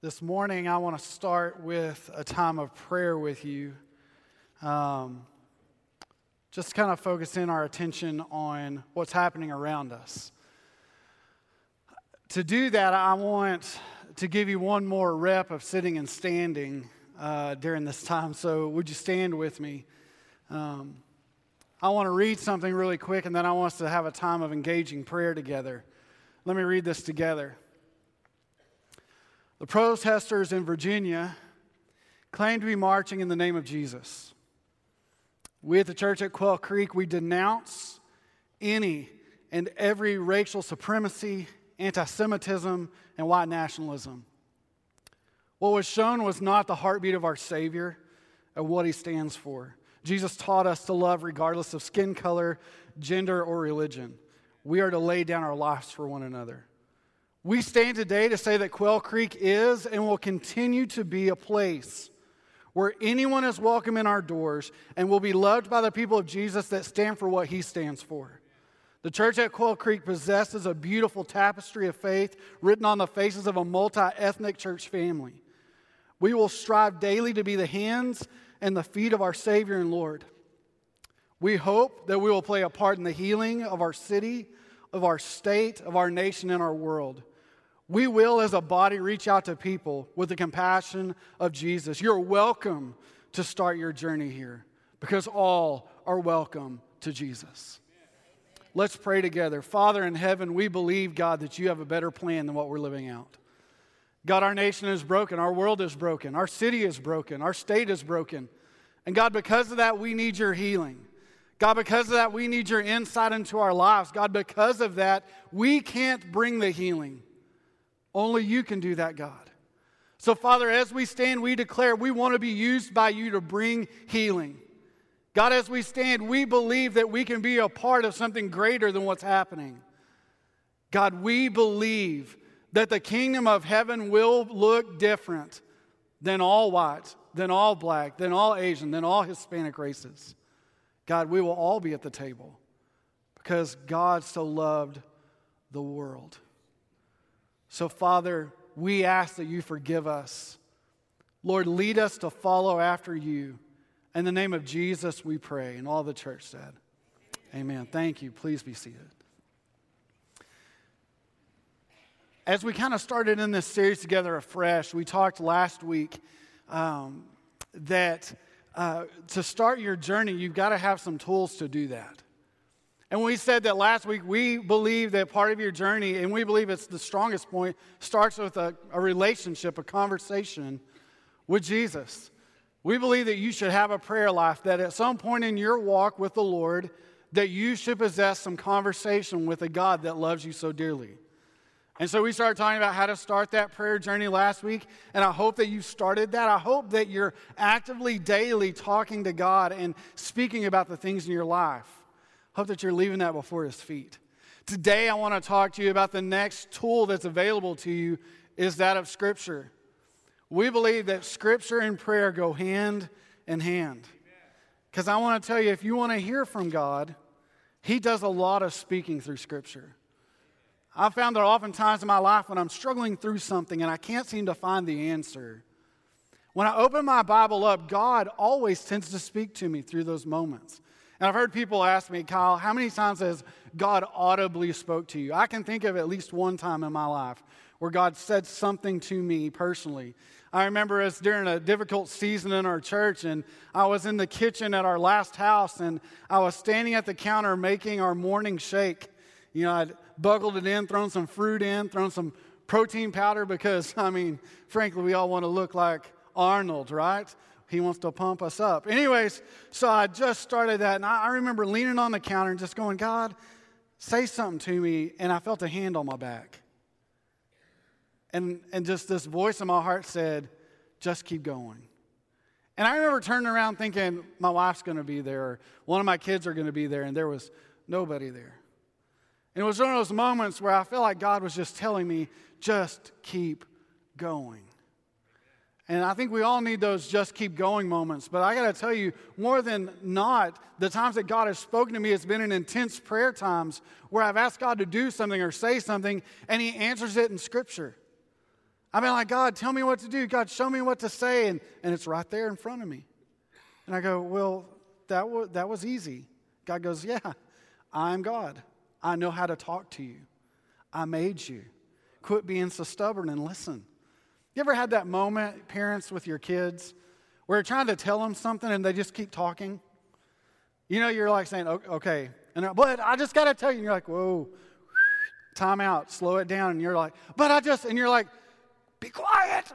This morning, I want to start with a time of prayer with you. Um, just kind of focus in our attention on what's happening around us. To do that, I want to give you one more rep of sitting and standing uh, during this time. So, would you stand with me? Um, I want to read something really quick, and then I want us to have a time of engaging prayer together. Let me read this together. The protesters in Virginia claim to be marching in the name of Jesus. We at the church at Quail Creek, we denounce any and every racial supremacy, anti Semitism, and white nationalism. What was shown was not the heartbeat of our Savior and what he stands for. Jesus taught us to love regardless of skin color, gender, or religion. We are to lay down our lives for one another. We stand today to say that Quail Creek is and will continue to be a place where anyone is welcome in our doors and will be loved by the people of Jesus that stand for what he stands for. The church at Quail Creek possesses a beautiful tapestry of faith written on the faces of a multi ethnic church family. We will strive daily to be the hands and the feet of our Savior and Lord. We hope that we will play a part in the healing of our city, of our state, of our nation, and our world. We will, as a body, reach out to people with the compassion of Jesus. You're welcome to start your journey here because all are welcome to Jesus. Let's pray together. Father in heaven, we believe, God, that you have a better plan than what we're living out. God, our nation is broken. Our world is broken. Our city is broken. Our state is broken. And God, because of that, we need your healing. God, because of that, we need your insight into our lives. God, because of that, we can't bring the healing. Only you can do that, God. So, Father, as we stand, we declare we want to be used by you to bring healing. God, as we stand, we believe that we can be a part of something greater than what's happening. God, we believe that the kingdom of heaven will look different than all white, than all black, than all Asian, than all Hispanic races. God, we will all be at the table because God so loved the world. So, Father, we ask that you forgive us. Lord, lead us to follow after you. In the name of Jesus, we pray. And all the church said, Amen. Thank you. Please be seated. As we kind of started in this series together afresh, we talked last week um, that uh, to start your journey, you've got to have some tools to do that. And we said that last week, we believe that part of your journey, and we believe it's the strongest point, starts with a, a relationship, a conversation with Jesus. We believe that you should have a prayer life, that at some point in your walk with the Lord, that you should possess some conversation with a God that loves you so dearly. And so we started talking about how to start that prayer journey last week, and I hope that you started that. I hope that you're actively daily talking to God and speaking about the things in your life. Hope that you're leaving that before his feet. Today, I want to talk to you about the next tool that's available to you is that of Scripture. We believe that Scripture and prayer go hand in hand. Because I want to tell you, if you want to hear from God, He does a lot of speaking through Scripture. I've found that oftentimes in my life when I'm struggling through something and I can't seem to find the answer, when I open my Bible up, God always tends to speak to me through those moments. And I've heard people ask me, Kyle, how many times has God audibly spoke to you? I can think of at least one time in my life where God said something to me personally. I remember us during a difficult season in our church, and I was in the kitchen at our last house, and I was standing at the counter making our morning shake. You know, I'd buckled it in, thrown some fruit in, thrown some protein powder because, I mean, frankly, we all want to look like Arnold, right? He wants to pump us up. Anyways, so I just started that, and I, remember leaning on the counter and just going, God, say something to me. And I felt a hand on my back. And, and just this voice in my heart said, just keep going. And I remember turning around thinking, my wife's going to be there, or one of my kids are going to be there, and there was nobody there. And it was one of those moments where I felt like God was just telling me, just keep going. And I think we all need those just keep going moments. But I got to tell you, more than not, the times that God has spoken to me, it's been in intense prayer times where I've asked God to do something or say something, and He answers it in Scripture. I've been like, God, tell me what to do. God, show me what to say. And, and it's right there in front of me. And I go, Well, that was, that was easy. God goes, Yeah, I'm God. I know how to talk to you. I made you. Quit being so stubborn and listen. You ever had that moment, parents, with your kids, where you're trying to tell them something and they just keep talking? You know, you're like saying, okay, and but I just got to tell you, and you're like, whoa, time out, slow it down, and you're like, but I just, and you're like, be quiet.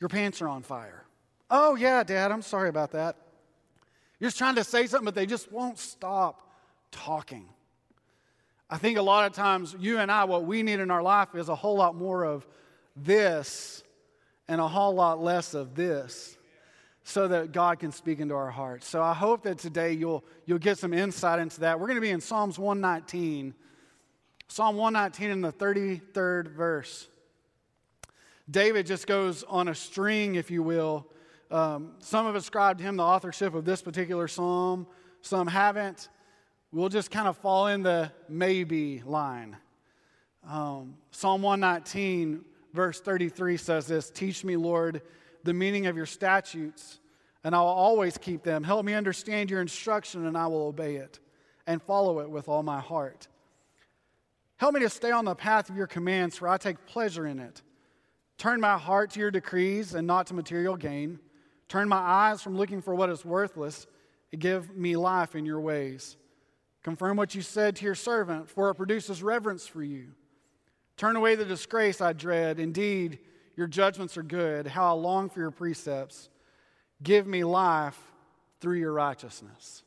Your pants are on fire. Oh, yeah, Dad, I'm sorry about that. You're just trying to say something, but they just won't stop talking. I think a lot of times, you and I, what we need in our life is a whole lot more of this and a whole lot less of this so that God can speak into our hearts. So I hope that today you'll, you'll get some insight into that. We're going to be in Psalms 119, Psalm 119 in the 33rd verse. David just goes on a string, if you will. Um, some have ascribed him the authorship of this particular psalm, some haven't. We'll just kind of fall in the maybe line. Um, psalm 119, verse 33 says this Teach me, Lord, the meaning of your statutes, and I will always keep them. Help me understand your instruction, and I will obey it and follow it with all my heart. Help me to stay on the path of your commands, for I take pleasure in it. Turn my heart to your decrees and not to material gain. Turn my eyes from looking for what is worthless give me life in your ways. Confirm what you said to your servant, for it produces reverence for you. Turn away the disgrace I dread. Indeed, your judgments are good. How I long for your precepts. Give me life through your righteousness.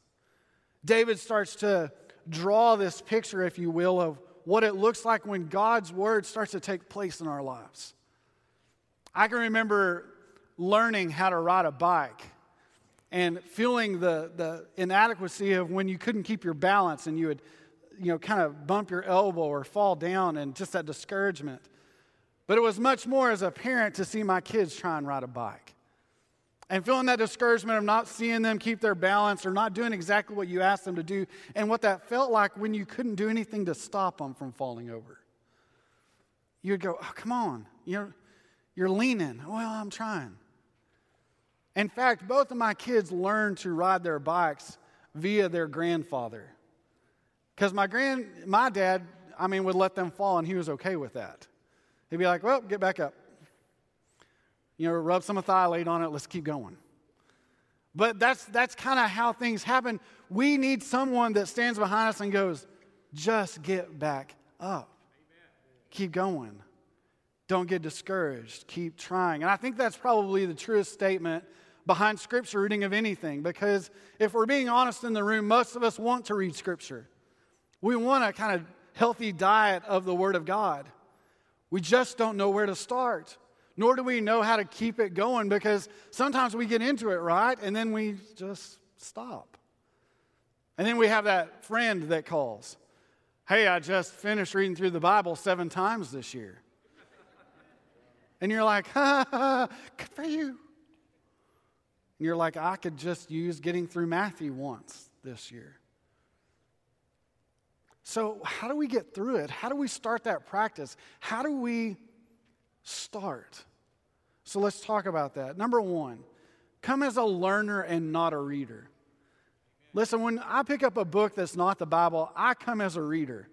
David starts to draw this picture, if you will, of what it looks like when God's word starts to take place in our lives. I can remember learning how to ride a bike and feeling the, the inadequacy of when you couldn't keep your balance and you would, you know, kind of bump your elbow or fall down and just that discouragement. But it was much more as a parent to see my kids try and ride a bike and feeling that discouragement of not seeing them keep their balance or not doing exactly what you asked them to do and what that felt like when you couldn't do anything to stop them from falling over. You would go, oh, come on. You're, you're leaning. Well, I'm trying. In fact, both of my kids learned to ride their bikes via their grandfather. Because my grand, my dad, I mean, would let them fall, and he was okay with that. He'd be like, "Well, get back up. You know, rub some thiolate on it. Let's keep going." But that's that's kind of how things happen. We need someone that stands behind us and goes, "Just get back up. Amen. Keep going. Don't get discouraged. Keep trying." And I think that's probably the truest statement behind scripture reading of anything because if we're being honest in the room, most of us want to read scripture. We want a kind of healthy diet of the Word of God. We just don't know where to start, nor do we know how to keep it going because sometimes we get into it, right? And then we just stop. And then we have that friend that calls. Hey, I just finished reading through the Bible seven times this year. And you're like, ha, ha, good for you. And you're like, I could just use getting through Matthew once this year. So, how do we get through it? How do we start that practice? How do we start? So, let's talk about that. Number one, come as a learner and not a reader. Listen, when I pick up a book that's not the Bible, I come as a reader.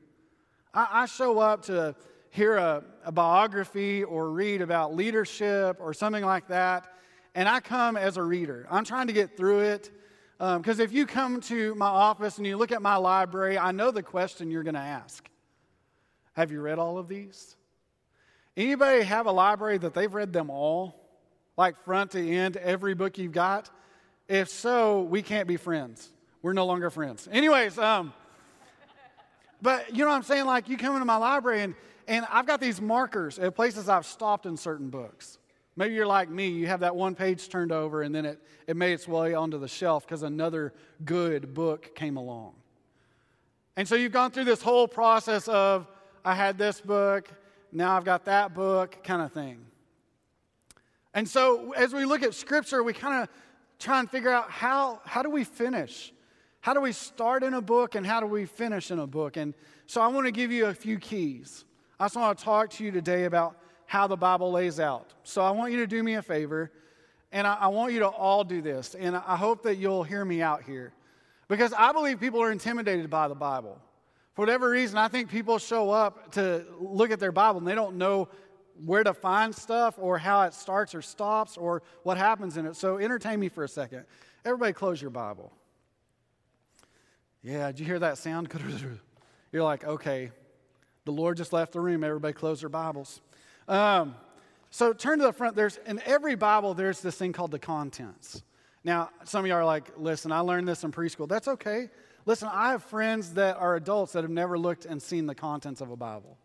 I, I show up to hear a, a biography or read about leadership or something like that and I come as a reader. I'm trying to get through it. Because um, if you come to my office and you look at my library, I know the question you're going to ask Have you read all of these? Anybody have a library that they've read them all? Like front to end, every book you've got? If so, we can't be friends. We're no longer friends. Anyways, um, but you know what I'm saying? Like you come into my library and, and I've got these markers at places I've stopped in certain books. Maybe you're like me, you have that one page turned over and then it, it made its way onto the shelf because another good book came along. And so you've gone through this whole process of, I had this book, now I've got that book, kind of thing. And so as we look at Scripture, we kind of try and figure out how, how do we finish? How do we start in a book and how do we finish in a book? And so I want to give you a few keys. I just want to talk to you today about how the Bible lays out. So I want you to do me a favor, and I, I want you to all do this. And I hope that you'll hear me out here. Because I believe people are intimidated by the Bible. For whatever reason, I think people show up to look at their Bible and they don't know where to find stuff or how it starts or stops or what happens in it. So entertain me for a second. Everybody, close your Bible. Yeah, did you hear that sound? You're like, okay, the Lord just left the room. Everybody, close their Bibles. Um, so turn to the front. There's in every Bible, there's this thing called the contents. Now, some of you are like, listen, I learned this in preschool. That's okay. Listen, I have friends that are adults that have never looked and seen the contents of a Bible.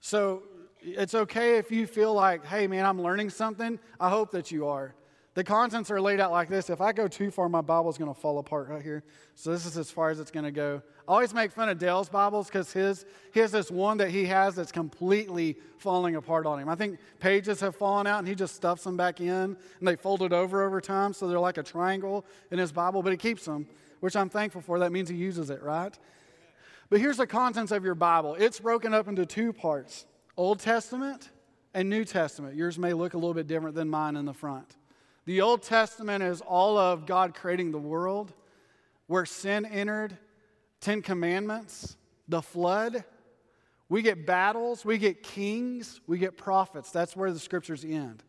So it's okay if you feel like, hey, man, I'm learning something. I hope that you are. The contents are laid out like this. If I go too far, my Bible's going to fall apart right here. So this is as far as it's going to go. I always make fun of Dale's Bibles because his he has this one that he has that's completely falling apart on him. I think pages have fallen out and he just stuffs them back in and they folded over over time, so they're like a triangle in his Bible, but he keeps them, which I'm thankful for. That means he uses it, right? But here's the contents of your Bible. It's broken up into two parts: Old Testament and New Testament. Yours may look a little bit different than mine in the front. The Old Testament is all of God creating the world, where sin entered, Ten Commandments, the flood. We get battles, we get kings, we get prophets. That's where the scriptures end.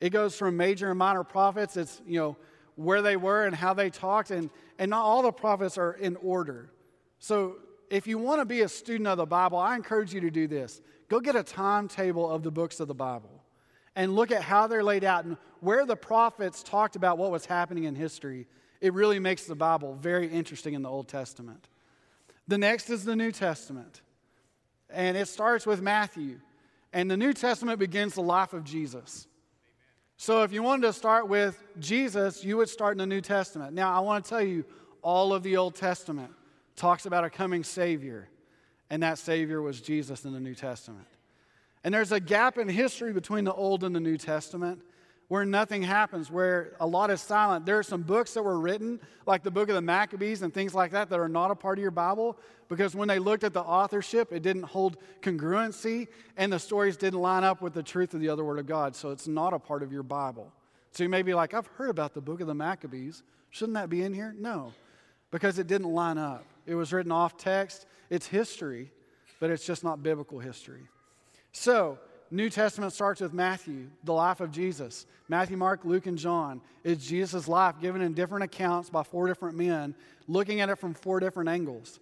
It goes from major and minor prophets. It's, you know, where they were and how they talked, and, and not all the prophets are in order. So if you want to be a student of the Bible, I encourage you to do this. Go get a timetable of the books of the Bible and look at how they're laid out and where the prophets talked about what was happening in history, it really makes the Bible very interesting in the Old Testament. The next is the New Testament, and it starts with Matthew. And the New Testament begins the life of Jesus. So if you wanted to start with Jesus, you would start in the New Testament. Now, I want to tell you, all of the Old Testament talks about a coming Savior, and that Savior was Jesus in the New Testament. And there's a gap in history between the Old and the New Testament where nothing happens, where a lot is silent. There are some books that were written, like the book of the Maccabees and things like that, that are not a part of your Bible because when they looked at the authorship, it didn't hold congruency and the stories didn't line up with the truth of the other Word of God. So it's not a part of your Bible. So you may be like, I've heard about the book of the Maccabees. Shouldn't that be in here? No, because it didn't line up. It was written off text. It's history, but it's just not biblical history. So, New Testament starts with Matthew, the life of Jesus. Matthew, Mark, Luke, and John is Jesus' life given in different accounts by four different men, looking at it from four different angles.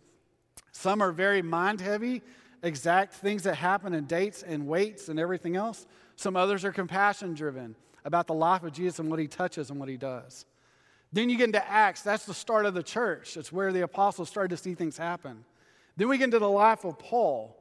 Some are very mind heavy, exact things that happen and dates and weights and everything else. Some others are compassion driven about the life of Jesus and what he touches and what he does. Then you get into Acts, that's the start of the church. It's where the apostles started to see things happen. Then we get into the life of Paul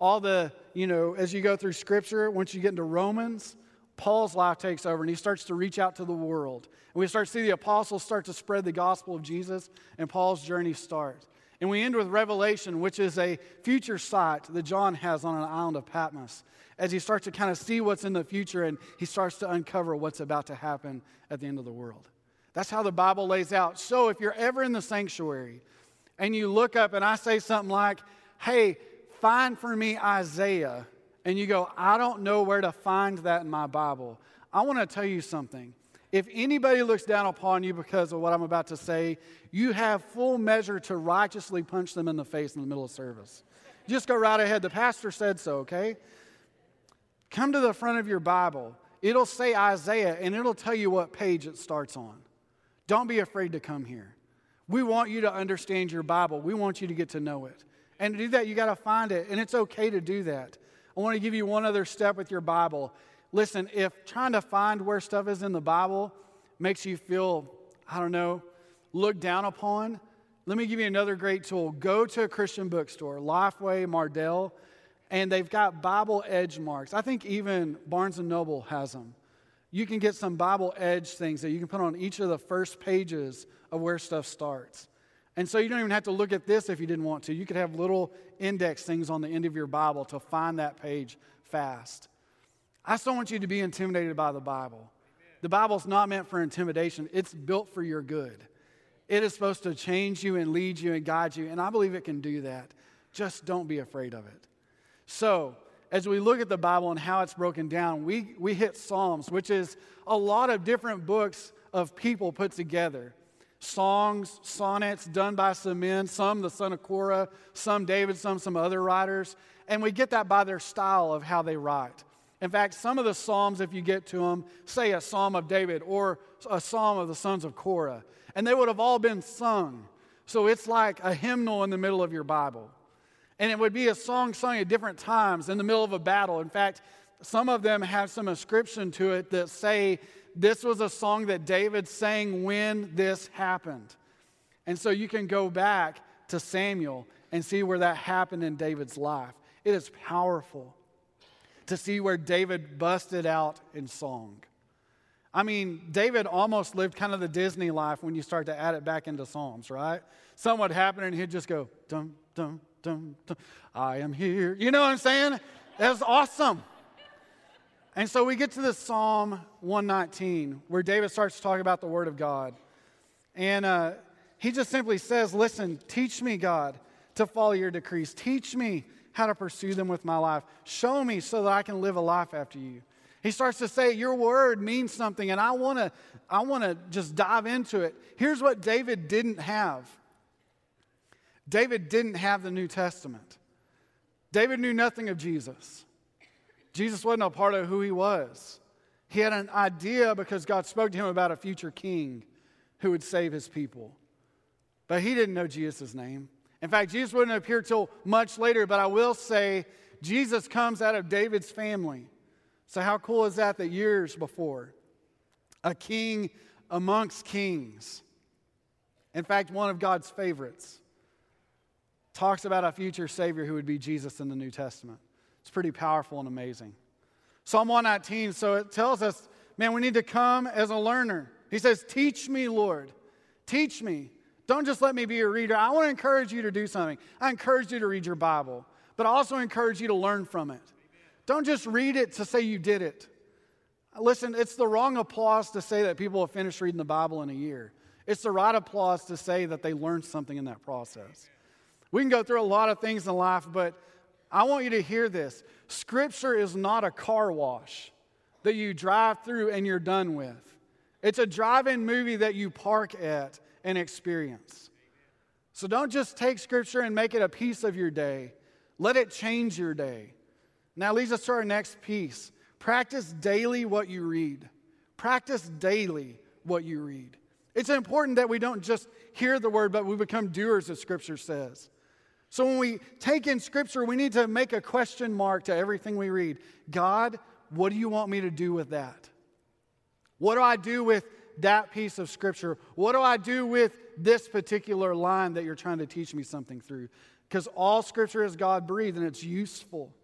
all the, you know, as you go through scripture, once you get into Romans, Paul's life takes over and he starts to reach out to the world. And we start to see the apostles start to spread the gospel of Jesus, and Paul's journey starts. And we end with Revelation, which is a future sight that John has on an island of Patmos as he starts to kind of see what's in the future and he starts to uncover what's about to happen at the end of the world. That's how the Bible lays out. So if you're ever in the sanctuary and you look up and I say something like, hey, find for me Isaiah, and you go, I don't know where to find that in my Bible, I want to tell you something. If anybody looks down upon you because of what I'm about to say, you have full measure to righteously punch them in the face in the middle of service. Just go right ahead. The pastor said so, okay? Come to the front of your Bible. It'll say Isaiah and it'll tell you what page it starts on. Don't be afraid to come here. We want you to understand your Bible, we want you to get to know it. And to do that, you got to find it, and it's okay to do that. I want to give you one other step with your Bible. Listen, if trying to find where stuff is in the Bible makes you feel, I don't know, looked down upon, let me give you another great tool. Go to a Christian bookstore, Lifeway, Mardel, and they've got Bible edge marks. I think even Barnes and Noble has them. You can get some Bible edge things that you can put on each of the first pages of where stuff starts. And so you don't even have to look at this if you didn't want to. You could have little index things on the end of your Bible to find that page fast. I still want you to be intimidated by the Bible. The Bible's not meant for intimidation, it's built for your good. It is supposed to change you and lead you and guide you, and I believe it can do that. Just don't be afraid of it. So, as we look at the Bible and how it's broken down, we, we hit Psalms, which is a lot of different books of people put together. Songs, sonnets done by some men, some the son of Korah, some David, some some other writers. And we get that by their style of how they write. In fact, some of the Psalms, if you get to them, say a Psalm of David or a Psalm of the sons of Korah, and they would have all been sung. So it's like a hymnal in the middle of your Bible. And it would be a song sung at different times in the middle of a battle. In fact, some of them have some inscription to it that say this was a song that David sang when this happened. And so you can go back to Samuel and see where that happened in David's life. It is powerful to see where David busted out in song. I mean, David almost lived kind of the Disney life when you start to add it back into Psalms, right? Something would happen and he'd just go, dum, dum, dum, dum. I am here. You know what I'm saying? That was awesome. And so we get to this Psalm 119 where David starts to talk about the Word of God. And uh, he just simply says, Listen, teach me, God, to follow your decrees. Teach me how to pursue them with my life. Show me so that I can live a life after you. He starts to say, Your word means something, and I want to I wanna just dive into it. Here's what David didn't have David didn't have the New Testament, David knew nothing of Jesus. Jesus wasn't a part of who he was. He had an idea because God spoke to him about a future king who would save his people. But he didn't know Jesus' name. In fact, Jesus wouldn't appear till much later, but I will say Jesus comes out of David's family. So, how cool is that that years before, a king amongst kings, in fact, one of God's favorites, talks about a future Savior who would be Jesus in the New Testament. It's pretty powerful and amazing. Psalm 119, so it tells us, man, we need to come as a learner. He says, Teach me, Lord. Teach me. Don't just let me be a reader. I want to encourage you to do something. I encourage you to read your Bible, but I also encourage you to learn from it. Don't just read it to say you did it. Listen, it's the wrong applause to say that people have finished reading the Bible in a year. It's the right applause to say that they learned something in that process. We can go through a lot of things in life, but I want you to hear this. Scripture is not a car wash that you drive through and you're done with. It's a drive in movie that you park at and experience. So don't just take Scripture and make it a piece of your day, let it change your day. Now, leads us to our next piece. Practice daily what you read. Practice daily what you read. It's important that we don't just hear the word, but we become doers, as Scripture says. So when we take in Scripture, we need to make a question mark to everything we read. God, what do you want me to do with that? What do I do with that piece of scripture? What do I do with this particular line that you're trying to teach me something through? Because all scripture is God breathed and it's useful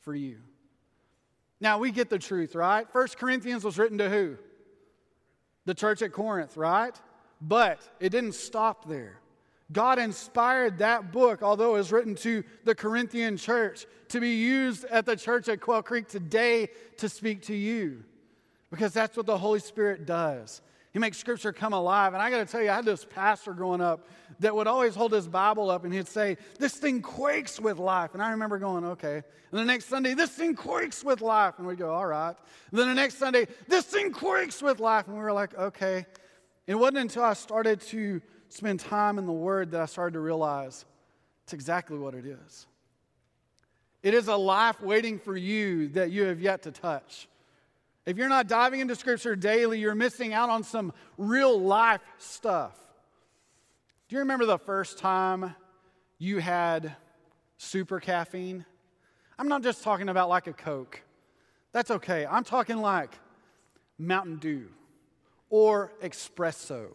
for you. Now we get the truth, right? First Corinthians was written to who? The church at Corinth, right? But it didn't stop there. God inspired that book, although it was written to the Corinthian church, to be used at the church at Quail Creek today to speak to you. Because that's what the Holy Spirit does. He makes scripture come alive. And I got to tell you, I had this pastor growing up that would always hold his Bible up and he'd say, This thing quakes with life. And I remember going, Okay. And the next Sunday, This thing quakes with life. And we'd go, All right. And then the next Sunday, This thing quakes with life. And we were like, Okay. It wasn't until I started to spend time in the Word that I started to realize it's exactly what it is. It is a life waiting for you that you have yet to touch. If you're not diving into Scripture daily, you're missing out on some real life stuff. Do you remember the first time you had super caffeine? I'm not just talking about like a Coke. That's okay. I'm talking like Mountain Dew or espresso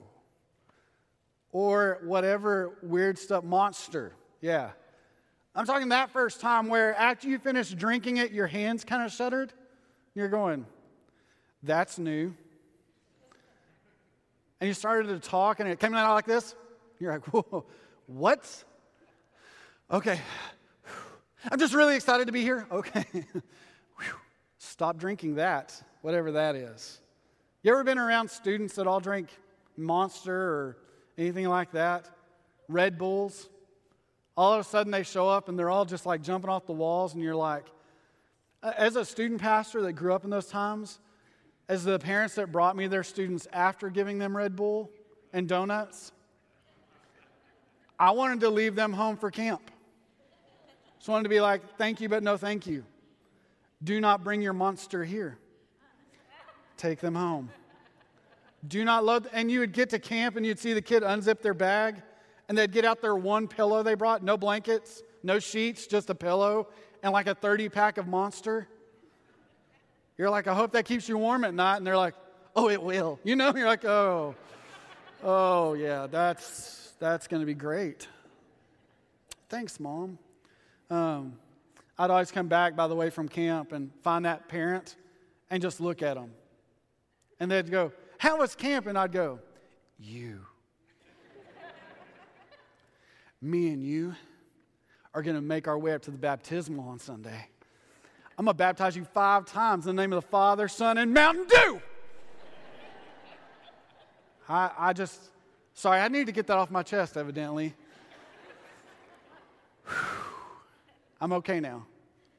or whatever weird stuff, Monster. Yeah. I'm talking that first time where after you finish drinking it, your hands kind of shuddered. You're going, that's new. And you started to talk, and it came out like this. You're like, whoa, what? Okay. I'm just really excited to be here. Okay. Stop drinking that, whatever that is. You ever been around students that all drink Monster or anything like that? Red Bulls? All of a sudden they show up and they're all just like jumping off the walls, and you're like, As a student pastor that grew up in those times, as the parents that brought me their students after giving them Red Bull and donuts, I wanted to leave them home for camp. Just wanted to be like, thank you, but no thank you. Do not bring your monster here. Take them home. Do not load. And you would get to camp and you'd see the kid unzip their bag and they'd get out their one pillow they brought, no blankets, no sheets, just a pillow and like a 30 pack of monster. You're like, I hope that keeps you warm at night. And they're like, oh, it will. You know, you're like, oh, oh, yeah, that's, that's going to be great. Thanks, Mom. Um, I'd always come back, by the way, from camp and find that parent and just look at them. And they'd go, How was camp? And I'd go, You. Me and you are going to make our way up to the baptismal on Sunday. I'm going to baptize you five times in the name of the Father, Son, and Mountain Dew. I, I just, sorry, I need to get that off my chest, evidently. I'm okay now.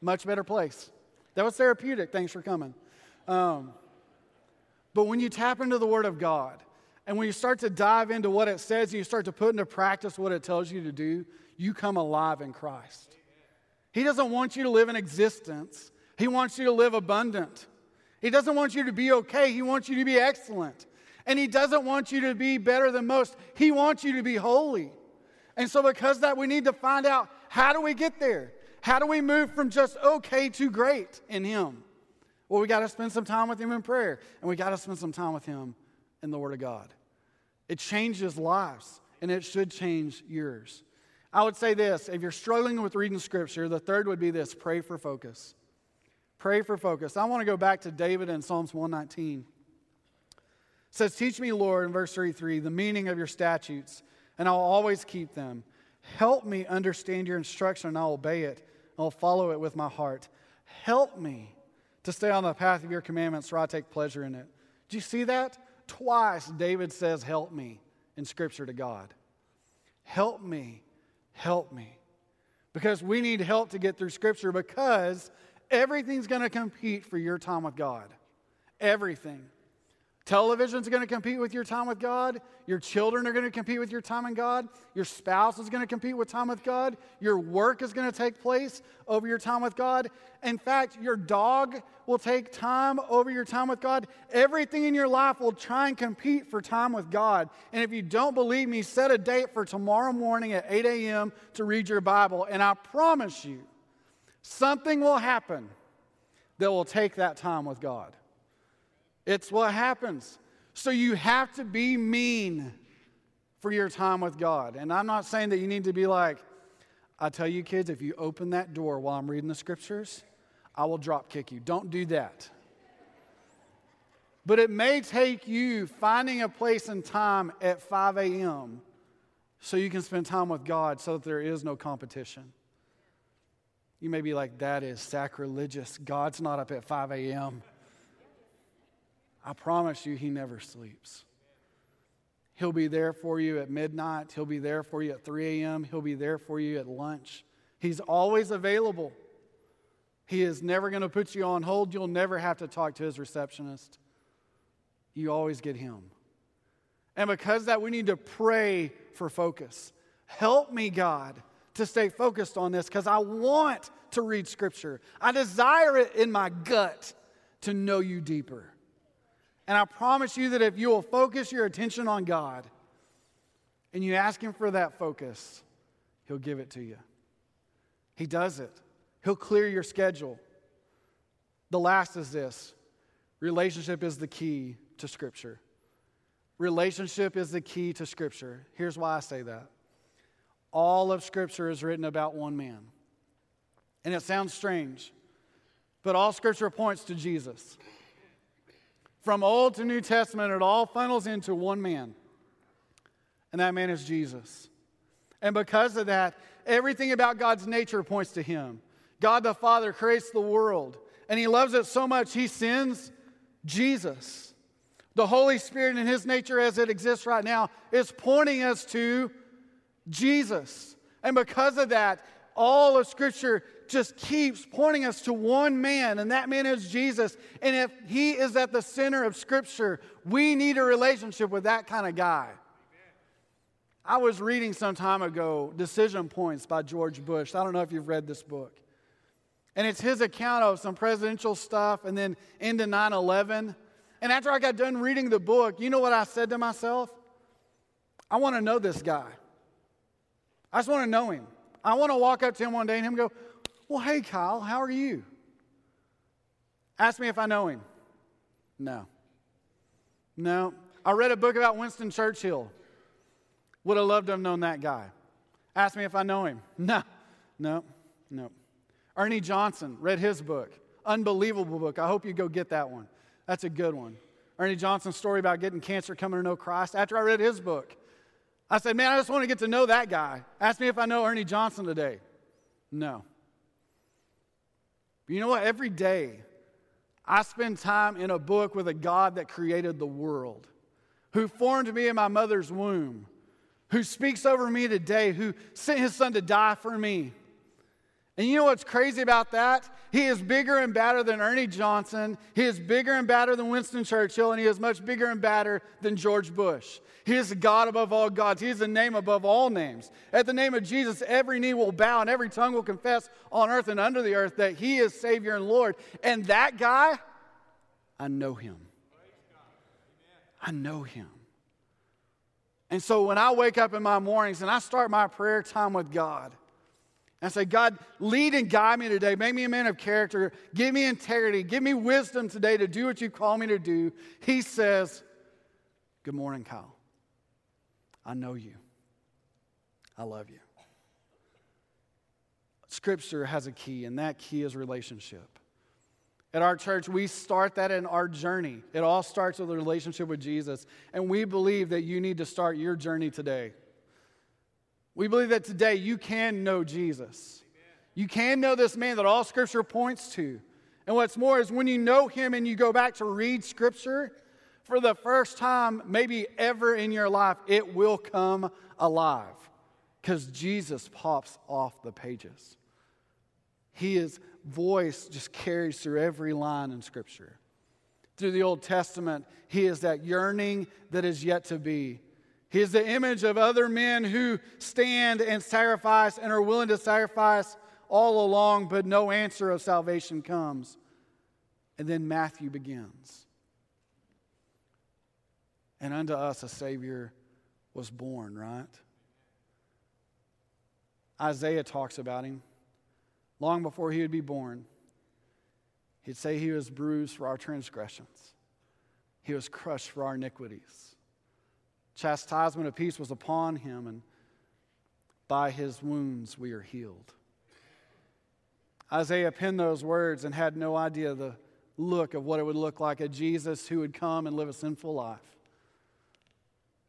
Much better place. That was therapeutic. Thanks for coming. Um, but when you tap into the Word of God, and when you start to dive into what it says, and you start to put into practice what it tells you to do, you come alive in Christ. He doesn't want you to live in existence, He wants you to live abundant. He doesn't want you to be okay, He wants you to be excellent. And He doesn't want you to be better than most, He wants you to be holy. And so, because that, we need to find out how do we get there? How do we move from just okay to great in Him? Well, we got to spend some time with Him in prayer, and we got to spend some time with Him in the Word of God. It changes lives, and it should change yours. I would say this if you're struggling with reading Scripture, the third would be this pray for focus. Pray for focus. I want to go back to David in Psalms 119. It says, Teach me, Lord, in verse 33, the meaning of your statutes, and I'll always keep them. Help me understand your instruction, and I'll obey it. I'll follow it with my heart. Help me to stay on the path of your commandments, where I take pleasure in it. Do you see that? Twice David says, Help me in Scripture to God. Help me, help me. Because we need help to get through Scripture because everything's going to compete for your time with God. Everything. Television's going to compete with your time with God. Your children are going to compete with your time with God. Your spouse is going to compete with time with God. Your work is going to take place over your time with God. In fact, your dog will take time over your time with God. Everything in your life will try and compete for time with God. And if you don't believe me, set a date for tomorrow morning at 8 a.m. to read your Bible. And I promise you, something will happen that will take that time with God. It's what happens. So you have to be mean for your time with God. And I'm not saying that you need to be like, I tell you, kids, if you open that door while I'm reading the scriptures, I will drop kick you. Don't do that. But it may take you finding a place and time at 5 a.m. so you can spend time with God so that there is no competition. You may be like, that is sacrilegious. God's not up at 5 a.m. I promise you, He never sleeps. He'll be there for you at midnight. He'll be there for you at 3 a.m. He'll be there for you at lunch. He's always available. He is never going to put you on hold. You'll never have to talk to his receptionist. You always get him. And because that, we need to pray for focus. Help me, God, to stay focused on this because I want to read Scripture. I desire it in my gut to know you deeper. And I promise you that if you will focus your attention on God and you ask Him for that focus, He'll give it to you. He does it, He'll clear your schedule. The last is this relationship is the key to Scripture. Relationship is the key to Scripture. Here's why I say that. All of Scripture is written about one man. And it sounds strange, but all Scripture points to Jesus. From Old to New Testament, it all funnels into one man, and that man is Jesus. And because of that, everything about God's nature points to him. God the Father creates the world, and he loves it so much, he sends Jesus. The Holy Spirit in his nature as it exists right now is pointing us to Jesus. And because of that, all of Scripture just keeps pointing us to one man, and that man is Jesus. And if he is at the center of Scripture, we need a relationship with that kind of guy. I was reading some time ago Decision Points by George Bush. I don't know if you've read this book. And it's his account of some presidential stuff and then into 9 11. And after I got done reading the book, you know what I said to myself? I want to know this guy. I just want to know him. I want to walk up to him one day and him go, Well, hey, Kyle, how are you? Ask me if I know him. No. No. I read a book about Winston Churchill. Would have loved to have known that guy. Ask me if I know him. No. No. No. Ernie Johnson, read his book. Unbelievable book. I hope you go get that one. That's a good one. Ernie Johnson's story about getting cancer, coming to know Christ. After I read his book, I said, Man, I just want to get to know that guy. Ask me if I know Ernie Johnson today. No. But you know what? Every day, I spend time in a book with a God that created the world, who formed me in my mother's womb, who speaks over me today, who sent his son to die for me. And you know what's crazy about that? He is bigger and badder than Ernie Johnson. He is bigger and badder than Winston Churchill, and he is much bigger and badder than George Bush. He is God above all gods. He is the name above all names. At the name of Jesus, every knee will bow and every tongue will confess on earth and under the earth that he is Savior and Lord. And that guy, I know him. I know him. And so when I wake up in my mornings and I start my prayer time with God, and say, God, lead and guide me today. Make me a man of character. Give me integrity. Give me wisdom today to do what you call me to do. He says, Good morning, Kyle. I know you. I love you. Scripture has a key, and that key is relationship. At our church, we start that in our journey. It all starts with a relationship with Jesus. And we believe that you need to start your journey today. We believe that today you can know Jesus. You can know this man that all Scripture points to. And what's more is when you know him and you go back to read Scripture for the first time, maybe ever in your life, it will come alive because Jesus pops off the pages. His voice just carries through every line in Scripture. Through the Old Testament, He is that yearning that is yet to be. He is the image of other men who stand and sacrifice and are willing to sacrifice all along, but no answer of salvation comes. And then Matthew begins. And unto us a Savior was born, right? Isaiah talks about him long before he would be born. He'd say he was bruised for our transgressions, he was crushed for our iniquities chastisement of peace was upon him, and by his wounds we are healed. Isaiah penned those words and had no idea the look of what it would look like a Jesus who would come and live a sinful life,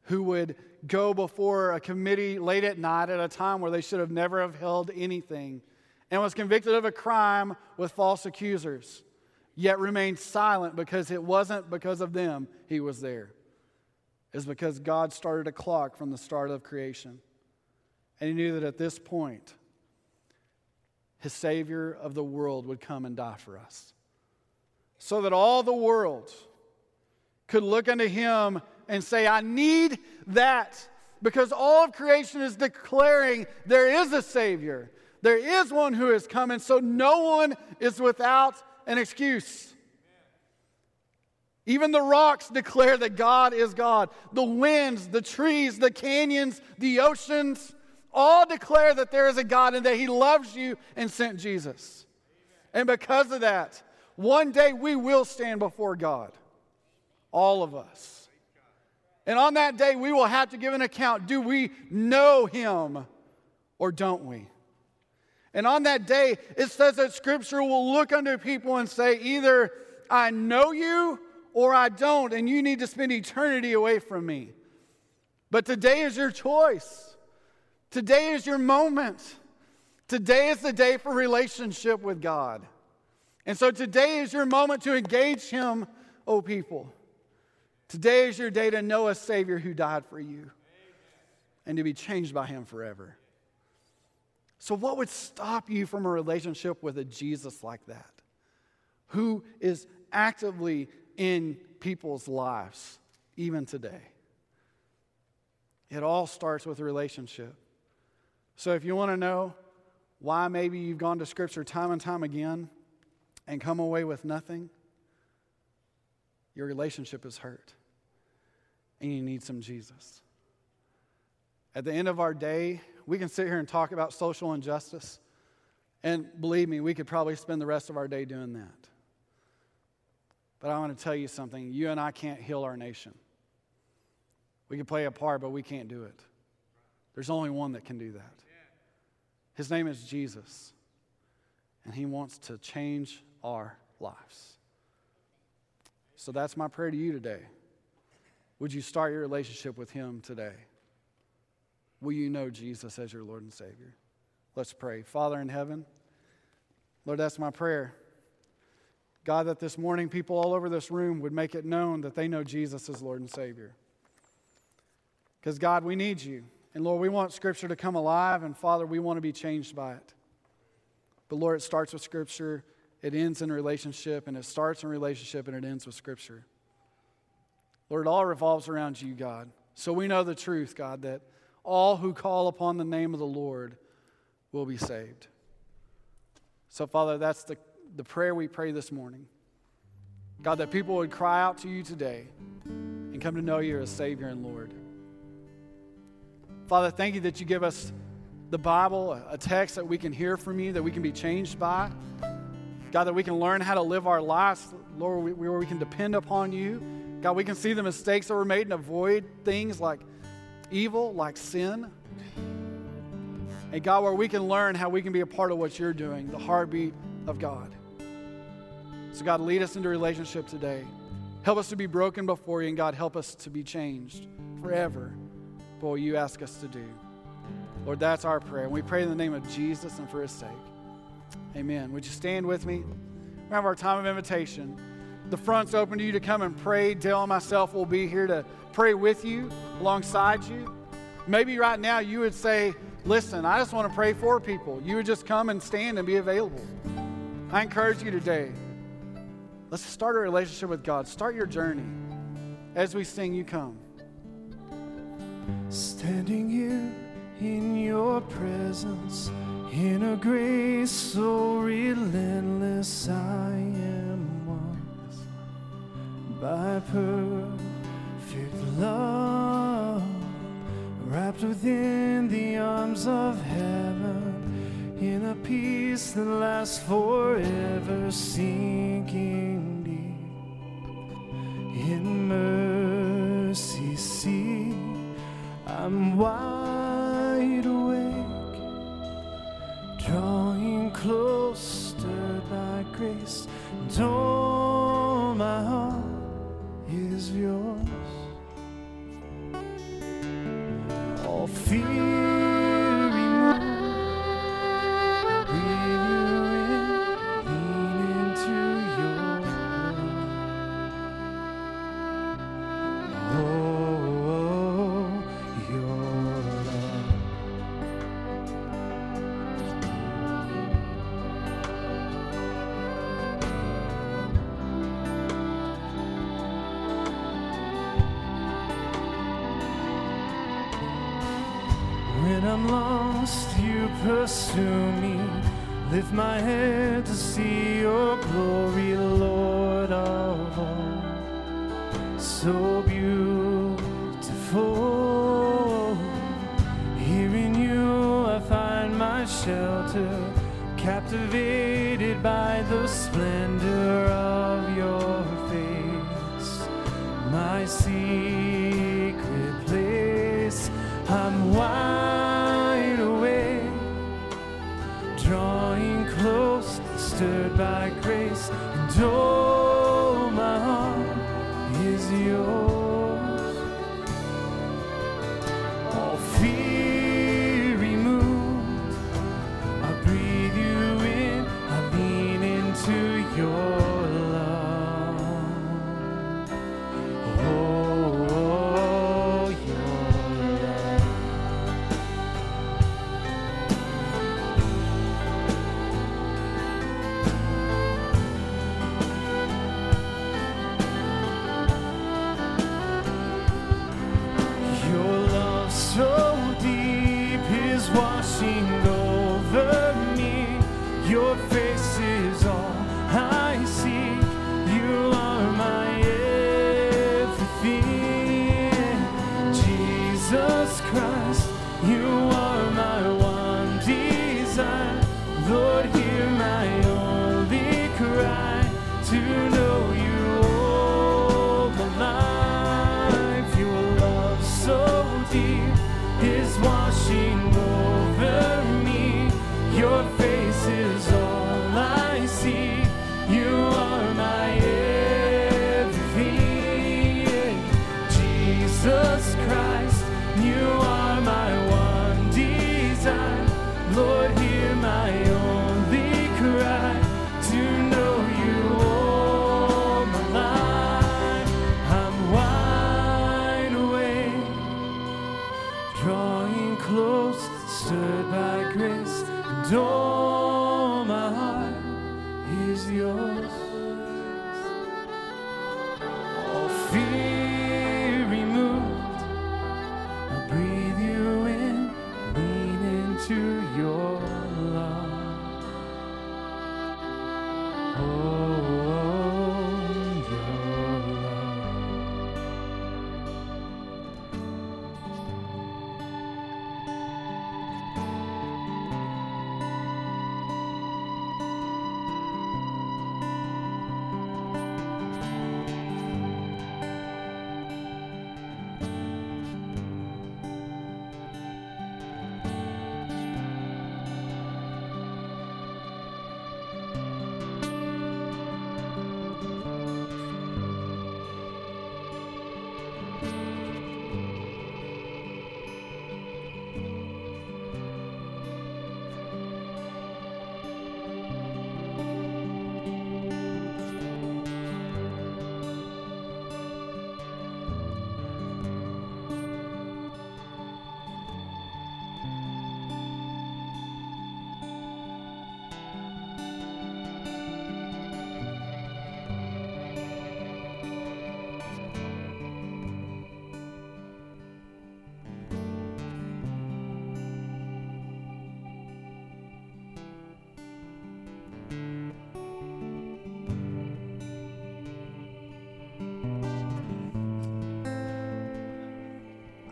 who would go before a committee late at night at a time where they should have never have held anything, and was convicted of a crime with false accusers, yet remained silent because it wasn't because of them he was there is because God started a clock from the start of creation. And he knew that at this point, his Savior of the world would come and die for us. So that all the world could look unto him and say, I need that. Because all of creation is declaring there is a Savior, there is one who is coming, so no one is without an excuse. Even the rocks declare that God is God. The winds, the trees, the canyons, the oceans all declare that there is a God and that He loves you and sent Jesus. And because of that, one day we will stand before God. All of us. And on that day, we will have to give an account. Do we know Him or don't we? And on that day, it says that Scripture will look unto people and say, either I know you or I don't, and you need to spend eternity away from me. But today is your choice. Today is your moment. Today is the day for relationship with God. And so today is your moment to engage Him, oh people. Today is your day to know a Savior who died for you and to be changed by Him forever. So, what would stop you from a relationship with a Jesus like that? Who is actively in people's lives, even today? It all starts with a relationship. So, if you want to know why maybe you've gone to Scripture time and time again and come away with nothing, your relationship is hurt and you need some Jesus. At the end of our day, we can sit here and talk about social injustice, and believe me, we could probably spend the rest of our day doing that. But I want to tell you something you and I can't heal our nation. We can play a part, but we can't do it. There's only one that can do that. His name is Jesus, and He wants to change our lives. So that's my prayer to you today. Would you start your relationship with Him today? Will you know Jesus as your Lord and Savior? Let's pray. Father in heaven, Lord, that's my prayer. God, that this morning people all over this room would make it known that they know Jesus as Lord and Savior. Because, God, we need you. And Lord, we want Scripture to come alive, and Father, we want to be changed by it. But Lord, it starts with Scripture, it ends in relationship, and it starts in relationship and it ends with Scripture. Lord, it all revolves around you, God. So we know the truth, God, that all who call upon the name of the Lord will be saved. So, Father, that's the, the prayer we pray this morning. God, that people would cry out to you today and come to know you as Savior and Lord. Father, thank you that you give us the Bible, a text that we can hear from you, that we can be changed by. God, that we can learn how to live our lives, Lord, where we can depend upon you. God, we can see the mistakes that were made and avoid things like evil, like sin. And God, where we can learn how we can be a part of what you're doing, the heartbeat of God. So, God, lead us into relationship today. Help us to be broken before you, and God, help us to be changed forever for what you ask us to do. Lord, that's our prayer. And we pray in the name of Jesus and for his sake. Amen. Would you stand with me? We have our time of invitation. The front's open to you to come and pray. Dale and myself will be here to pray with you, alongside you. Maybe right now you would say, Listen, I just want to pray for people. You would just come and stand and be available. I encourage you today. Let's start a relationship with God. Start your journey. As we sing, you come. Standing here in your presence, in a grace so relentless, I am won by perfect love, wrapped within the arms of heaven, in a peace that lasts forever, sinking My secret place, I'm wide. Awake, drawing close, stirred by grace, and oh,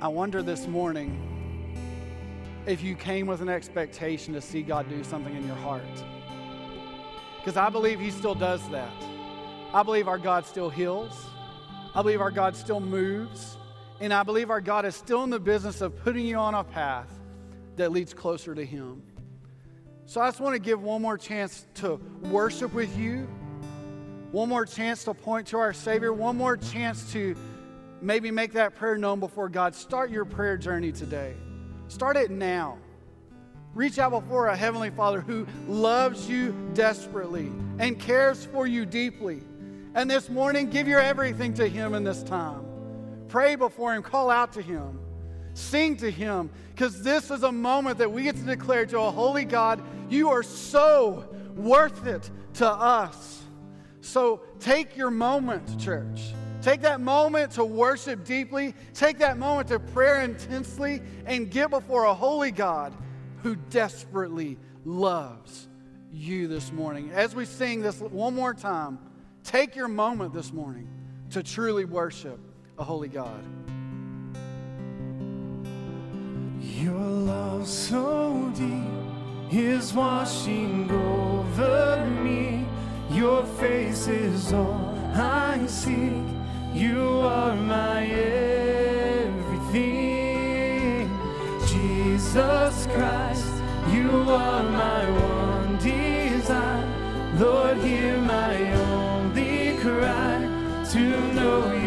wonder this morning if you came with an expectation to see God do something in your heart. Because I believe He still does that. I believe our God still heals. I believe our God still moves. And I believe our God is still in the business of putting you on a path that leads closer to Him. So I just want to give one more chance to worship with you, one more chance to point to our Savior, one more chance to maybe make that prayer known before God. Start your prayer journey today. Start it now. Reach out before a Heavenly Father who loves you desperately and cares for you deeply. And this morning, give your everything to Him in this time. Pray before Him, call out to Him, sing to Him, because this is a moment that we get to declare to a holy God, You are so worth it to us. So take your moment, church. Take that moment to worship deeply. Take that moment to prayer intensely and get before a holy God who desperately loves you this morning. As we sing this one more time, take your moment this morning to truly worship a holy God. Your love so deep is washing over me. Your face is all I seek. You are my everything. Jesus Christ, you are my one desire. Lord, hear my only cry to know